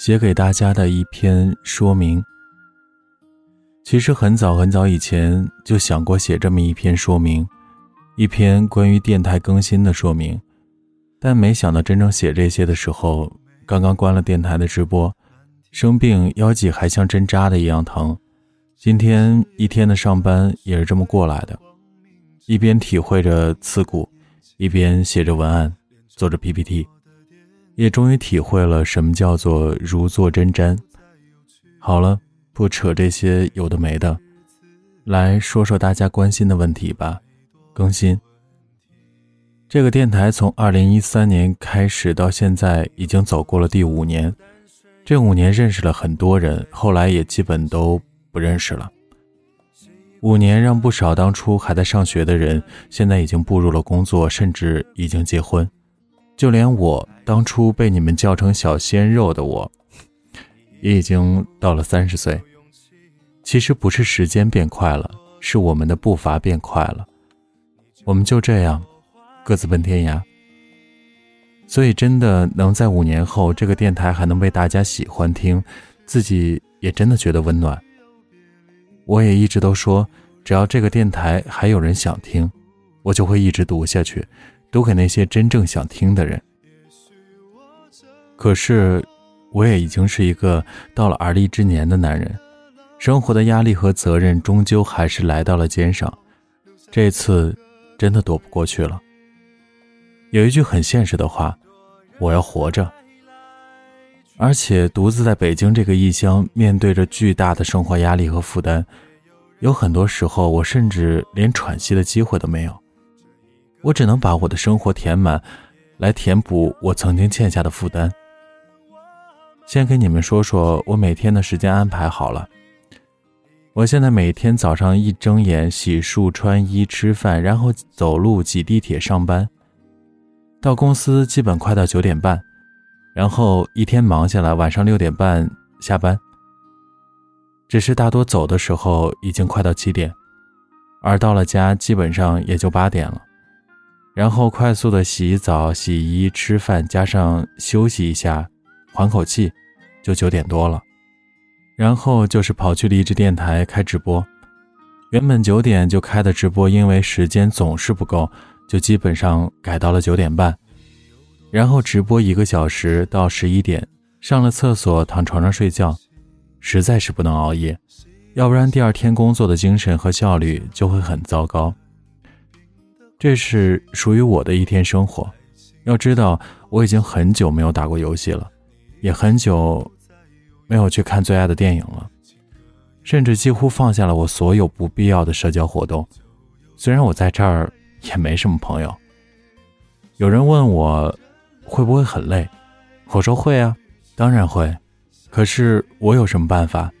写给大家的一篇说明。其实很早很早以前就想过写这么一篇说明，一篇关于电台更新的说明，但没想到真正写这些的时候，刚刚关了电台的直播，生病腰脊还像针扎的一样疼。今天一天的上班也是这么过来的，一边体会着刺骨，一边写着文案，做着 PPT。也终于体会了什么叫做如坐针毡。好了，不扯这些有的没的，来说说大家关心的问题吧。更新。这个电台从二零一三年开始到现在，已经走过了第五年。这五年认识了很多人，后来也基本都不认识了。五年让不少当初还在上学的人，现在已经步入了工作，甚至已经结婚。就连我当初被你们叫成小鲜肉的我，也已经到了三十岁。其实不是时间变快了，是我们的步伐变快了。我们就这样各自奔天涯。所以，真的能在五年后，这个电台还能被大家喜欢听，自己也真的觉得温暖。我也一直都说，只要这个电台还有人想听，我就会一直读下去。读给那些真正想听的人。可是，我也已经是一个到了而立之年的男人，生活的压力和责任终究还是来到了肩上。这次，真的躲不过去了。有一句很现实的话：我要活着。而且，独自在北京这个异乡，面对着巨大的生活压力和负担，有很多时候，我甚至连喘息的机会都没有。我只能把我的生活填满，来填补我曾经欠下的负担。先给你们说说我每天的时间安排好了。我现在每天早上一睁眼，洗漱、穿衣、吃饭，然后走路、挤地铁上班。到公司基本快到九点半，然后一天忙下来，晚上六点半下班。只是大多走的时候已经快到七点，而到了家基本上也就八点了。然后快速的洗澡、洗衣、吃饭，加上休息一下，缓口气，就九点多了。然后就是跑去励志电台开直播。原本九点就开的直播，因为时间总是不够，就基本上改到了九点半。然后直播一个小时到十一点，上了厕所，躺床上睡觉。实在是不能熬夜，要不然第二天工作的精神和效率就会很糟糕。这是属于我的一天生活。要知道，我已经很久没有打过游戏了，也很久没有去看最爱的电影了，甚至几乎放下了我所有不必要的社交活动。虽然我在这儿也没什么朋友。有人问我会不会很累，我说会啊，当然会。可是我有什么办法？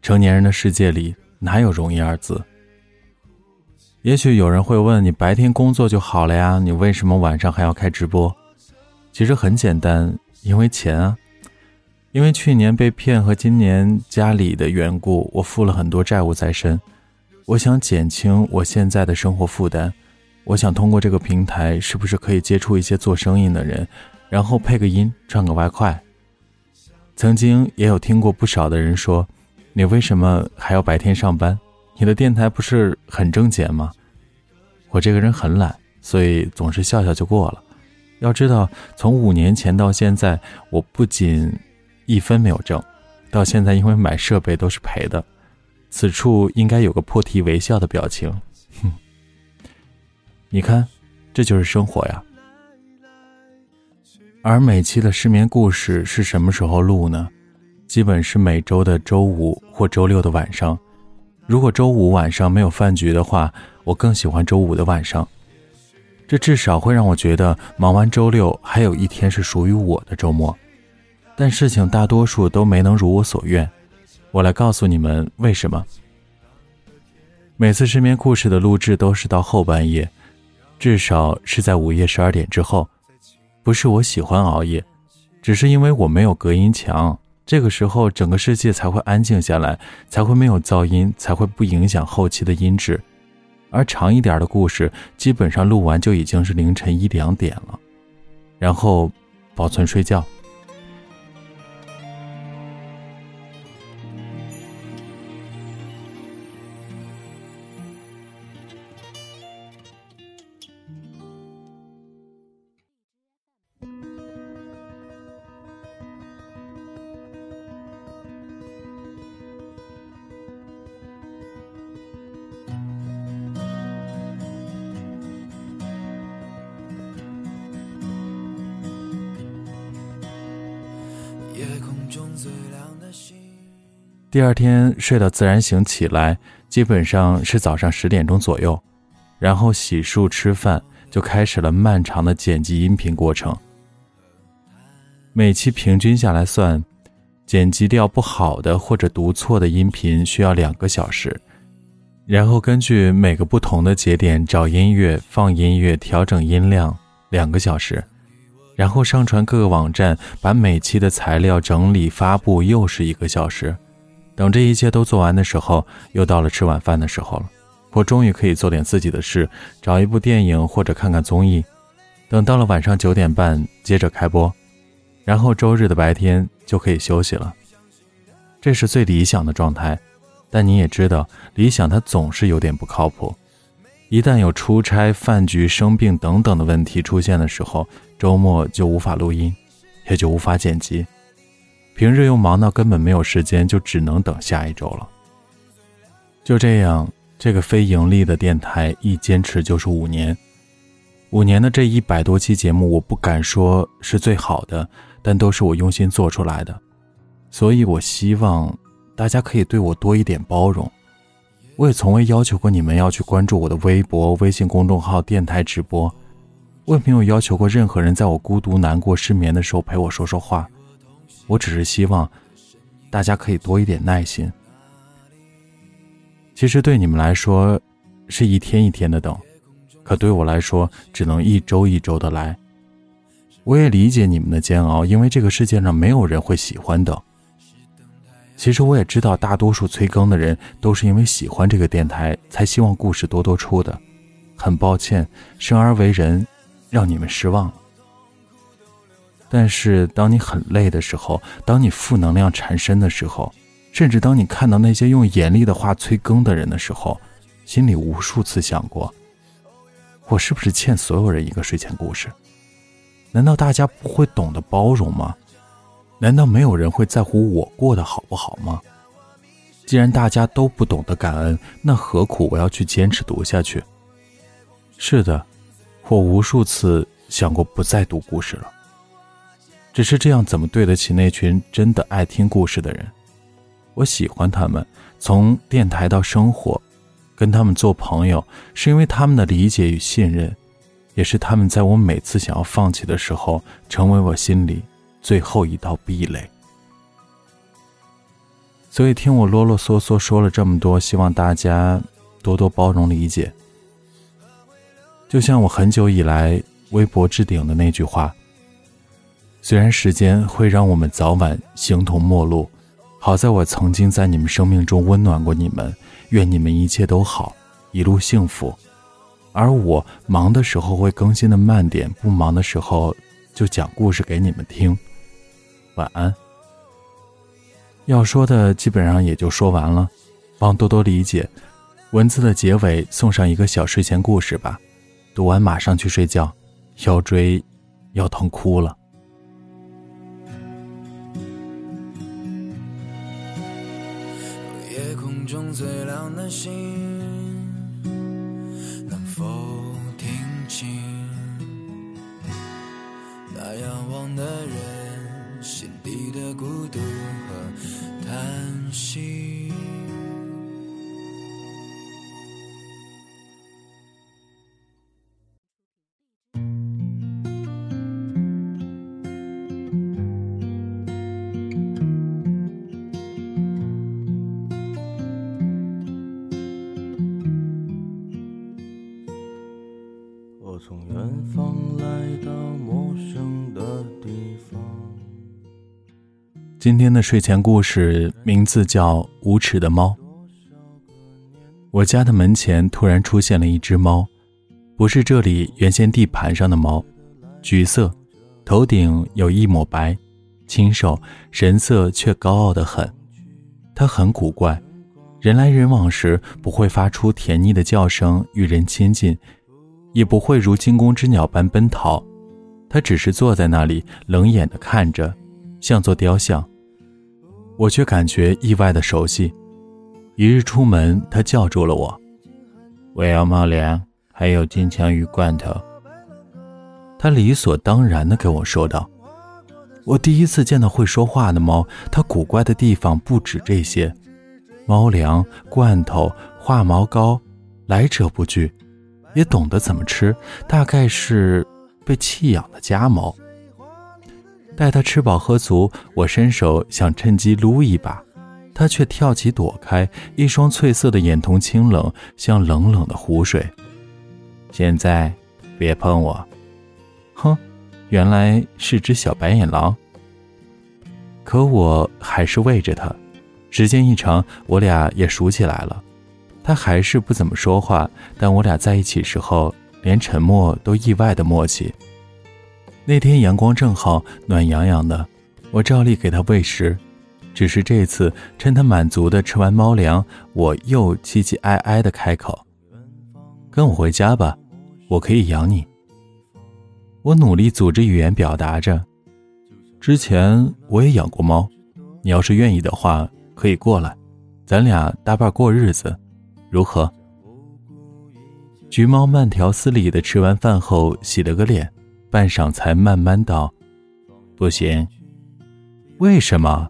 成年人的世界里哪有容易二字？也许有人会问你，白天工作就好了呀，你为什么晚上还要开直播？其实很简单，因为钱啊。因为去年被骗和今年家里的缘故，我负了很多债务在身。我想减轻我现在的生活负担，我想通过这个平台，是不是可以接触一些做生意的人，然后配个音赚个外快？曾经也有听过不少的人说，你为什么还要白天上班？你的电台不是很挣钱吗？我这个人很懒，所以总是笑笑就过了。要知道，从五年前到现在，我不仅一分没有挣，到现在因为买设备都是赔的。此处应该有个破涕为笑的表情。你看，这就是生活呀。而每期的失眠故事是什么时候录呢？基本是每周的周五或周六的晚上。如果周五晚上没有饭局的话，我更喜欢周五的晚上，这至少会让我觉得忙完周六还有一天是属于我的周末。但事情大多数都没能如我所愿，我来告诉你们为什么。每次失眠故事的录制都是到后半夜，至少是在午夜十二点之后。不是我喜欢熬夜，只是因为我没有隔音墙，这个时候整个世界才会安静下来，才会没有噪音，才会不影响后期的音质。而长一点的故事，基本上录完就已经是凌晨一两点了，然后保存睡觉。第二天睡到自然醒起来，基本上是早上十点钟左右，然后洗漱吃饭，就开始了漫长的剪辑音频过程。每期平均下来算，剪辑掉不好的或者读错的音频需要两个小时，然后根据每个不同的节点找音乐、放音乐、调整音量，两个小时。然后上传各个网站，把每期的材料整理发布，又是一个小时。等这一切都做完的时候，又到了吃晚饭的时候了。我终于可以做点自己的事，找一部电影或者看看综艺。等到了晚上九点半，接着开播，然后周日的白天就可以休息了。这是最理想的状态，但你也知道，理想它总是有点不靠谱。一旦有出差、饭局、生病等等的问题出现的时候，周末就无法录音，也就无法剪辑。平日又忙到根本没有时间，就只能等下一周了。就这样，这个非盈利的电台一坚持就是五年。五年的这一百多期节目，我不敢说是最好的，但都是我用心做出来的。所以我希望大家可以对我多一点包容。我也从未要求过你们要去关注我的微博、微信公众号、电台直播。我也没有要求过任何人在我孤独、难过、失眠的时候陪我说说话。我只是希望大家可以多一点耐心。其实对你们来说是一天一天的等，可对我来说只能一周一周的来。我也理解你们的煎熬，因为这个世界上没有人会喜欢等。其实我也知道，大多数催更的人都是因为喜欢这个电台，才希望故事多多出的。很抱歉，生而为人，让你们失望了。但是当你很累的时候，当你负能量缠身的时候，甚至当你看到那些用严厉的话催更的人的时候，心里无数次想过：我是不是欠所有人一个睡前故事？难道大家不会懂得包容吗？难道没有人会在乎我过得好不好吗？既然大家都不懂得感恩，那何苦我要去坚持读下去？是的，我无数次想过不再读故事了。只是这样怎么对得起那群真的爱听故事的人？我喜欢他们，从电台到生活，跟他们做朋友，是因为他们的理解与信任，也是他们在我每次想要放弃的时候，成为我心里。最后一道壁垒，所以听我啰啰嗦嗦说了这么多，希望大家多多包容理解。就像我很久以来微博置顶的那句话：“虽然时间会让我们早晚形同陌路，好在我曾经在你们生命中温暖过你们，愿你们一切都好，一路幸福。而我忙的时候会更新的慢点，不忙的时候就讲故事给你们听。”晚安。要说的基本上也就说完了，望多多理解。文字的结尾送上一个小睡前故事吧，读完马上去睡觉，腰椎要疼哭了。最亮的星，能否听清那仰望的人？心底的孤独今天的睡前故事名字叫《无耻的猫》。我家的门前突然出现了一只猫，不是这里原先地盘上的猫，橘色，头顶有一抹白，清瘦，神色却高傲的很。它很古怪，人来人往时不会发出甜腻的叫声与人亲近，也不会如惊弓之鸟般奔逃，它只是坐在那里冷眼的看着，像座雕像。我却感觉意外的熟悉。一日出门，他叫住了我：“我要猫粮，还有金枪鱼罐头。”他理所当然地跟我说道：“我第一次见到会说话的猫，它古怪的地方不止这些，猫粮、罐头、化毛膏，来者不拒，也懂得怎么吃，大概是被弃养的家猫。”待他吃饱喝足，我伸手想趁机撸一把，他却跳起躲开，一双翠色的眼瞳清冷，像冷冷的湖水。现在，别碰我！哼，原来是只小白眼狼。可我还是喂着他，时间一长，我俩也熟起来了。他还是不怎么说话，但我俩在一起时候，连沉默都意外的默契。那天阳光正好，暖洋洋的，我照例给它喂食。只是这次趁它满足的吃完猫粮，我又唧唧哀哀的开口：“跟我回家吧，我可以养你。”我努力组织语言表达着：“之前我也养过猫，你要是愿意的话，可以过来，咱俩搭伴过日子，如何？”橘猫慢条斯理的吃完饭后，洗了个脸。半晌才慢慢道：“不行，为什么？”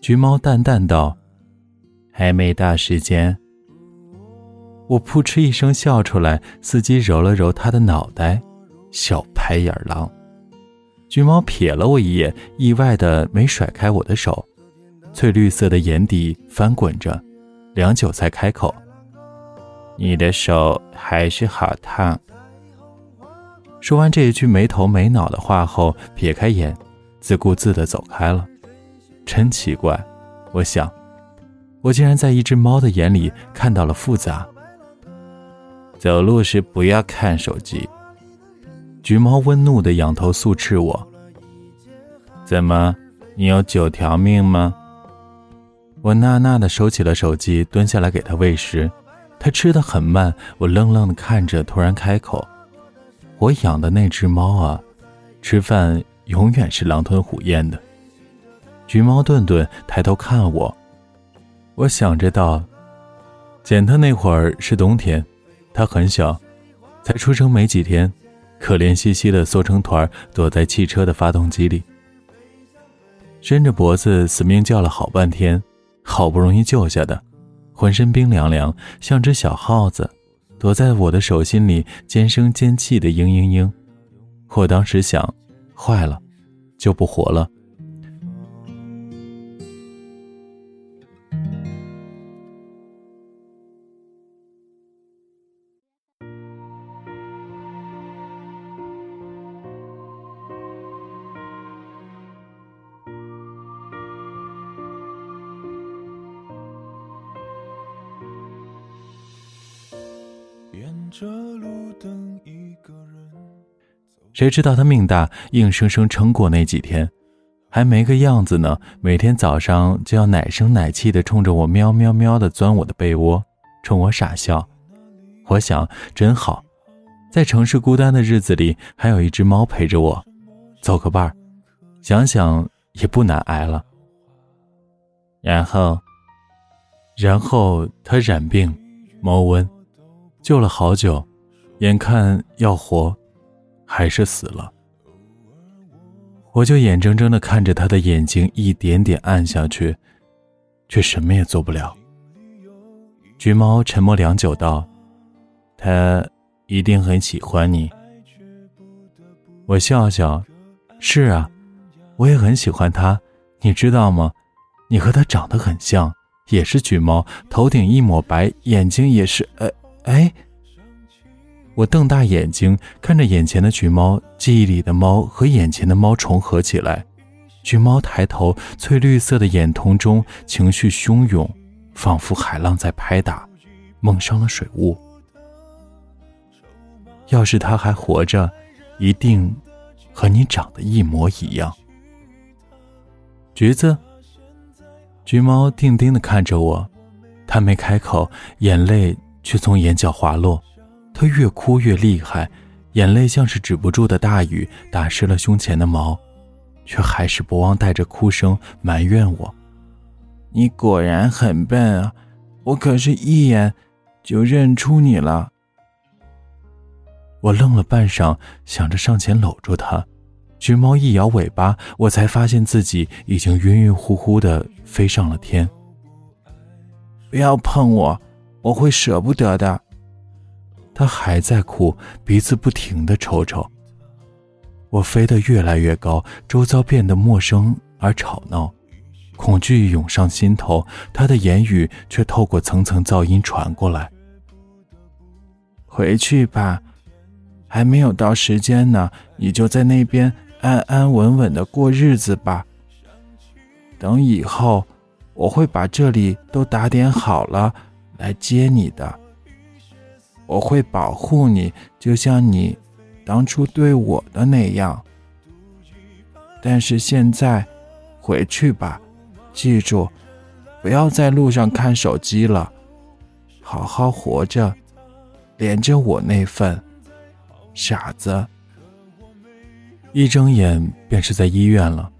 橘猫淡淡道：“还没到时间。”我扑哧一声笑出来，伺机揉了揉他的脑袋，小白眼狼。橘猫瞥了我一眼，意外的没甩开我的手，翠绿色的眼底翻滚着，良久才开口：“你的手还是好烫。”说完这一句没头没脑的话后，撇开眼，自顾自地走开了。真奇怪，我想，我竟然在一只猫的眼里看到了复杂。走路时不要看手机。橘猫温怒地仰头怒斥我：“怎么，你有九条命吗？”我纳纳地收起了手机，蹲下来给它喂食。它吃得很慢，我愣愣地看着，突然开口。我养的那只猫啊，吃饭永远是狼吞虎咽的。橘猫顿顿抬头看我，我想着道：“捡它那会儿是冬天，它很小，才出生没几天，可怜兮兮的缩成团，躲在汽车的发动机里，伸着脖子死命叫了好半天，好不容易救下的，浑身冰凉凉，像只小耗子。”躲在我的手心里，尖声尖气的嘤嘤嘤。我当时想，坏了，就不活了。着路灯，一个人谁知道他命大，硬生生撑过那几天，还没个样子呢。每天早上就要奶声奶气的冲着我喵喵喵的钻我的被窝，冲我傻笑。我想真好，在城市孤单的日子里，还有一只猫陪着我，走个伴儿，想想也不难挨了。然后，然后他染病，猫瘟。救了好久，眼看要活，还是死了。我就眼睁睁的看着他的眼睛一点点暗下去，却什么也做不了。橘猫沉默良久道：“他一定很喜欢你。”我笑笑：“是啊，我也很喜欢他。你知道吗？你和他长得很像，也是橘猫，头顶一抹白，眼睛也是……呃。”，哎我瞪大眼睛看着眼前的橘猫，记忆里的猫和眼前的猫重合起来，橘猫抬头，翠绿色的眼瞳中情绪汹涌，仿佛海浪在拍打，蒙上了水雾。要是他还活着，一定和你长得一模一样。橘子，橘猫定定的看着我，他没开口，眼泪却从眼角滑落。他越哭越厉害，眼泪像是止不住的大雨，打湿了胸前的毛，却还是不忘带着哭声埋怨我：“你果然很笨啊！我可是一眼就认出你了。”我愣了半晌，想着上前搂住他。橘猫一摇尾巴，我才发现自己已经晕晕乎乎的飞上了天。不要碰我，我会舍不得的。他还在哭，鼻子不停的抽抽。我飞得越来越高，周遭变得陌生而吵闹，恐惧涌上心头。他的言语却透过层层噪音传过来：“回去吧，还没有到时间呢，你就在那边。”安安稳稳的过日子吧。等以后，我会把这里都打点好了来接你的。我会保护你，就像你当初对我的那样。但是现在，回去吧，记住，不要在路上看手机了，好好活着，连着我那份。傻子。一睁眼便是在医院了，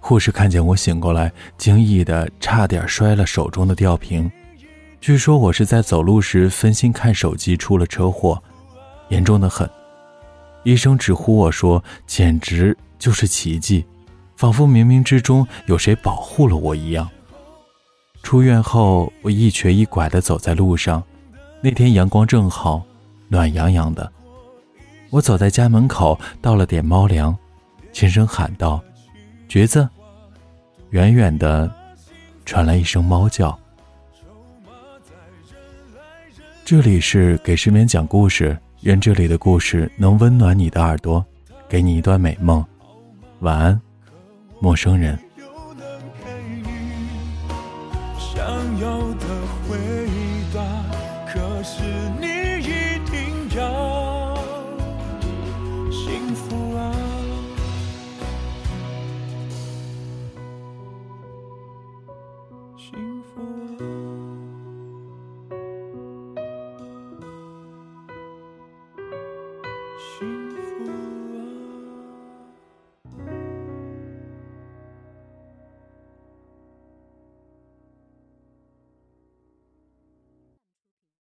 护士看见我醒过来，惊异的差点摔了手中的吊瓶。据说我是在走路时分心看手机出了车祸，严重的很。医生直呼我说：“简直就是奇迹，仿佛冥冥之中有谁保护了我一样。”出院后，我一瘸一拐地走在路上，那天阳光正好，暖洋洋的。我走在家门口，倒了点猫粮，轻声喊道：“橘子。”远远的，传来一声猫叫。这里是给失眠讲故事，愿这里的故事能温暖你的耳朵，给你一段美梦。晚安，陌生人。想要的回答，可是你。